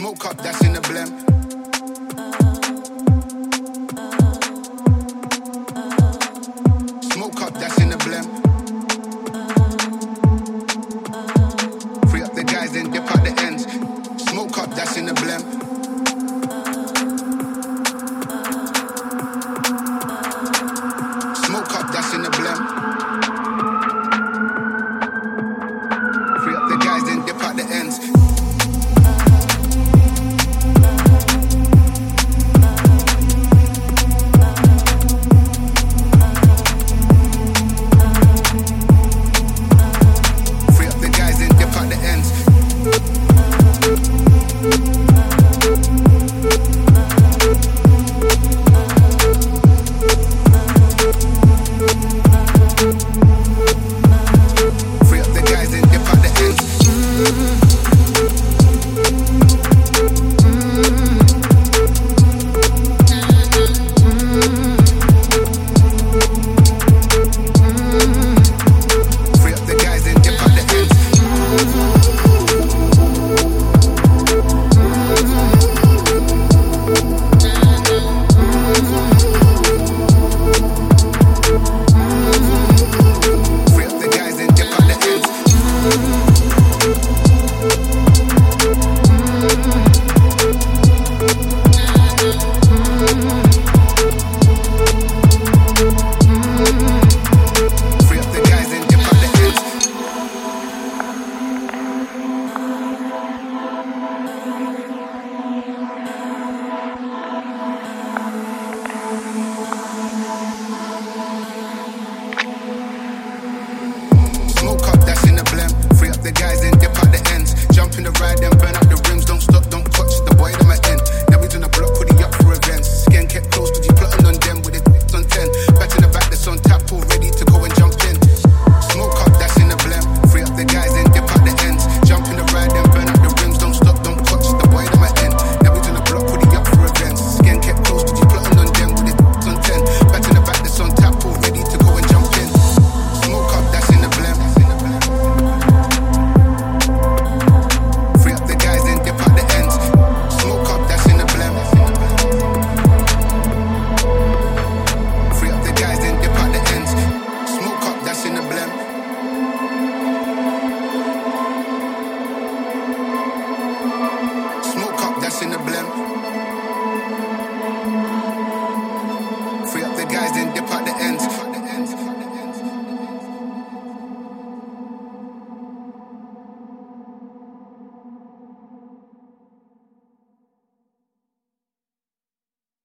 Smoke up, that's in the blimp. finna ride them, burn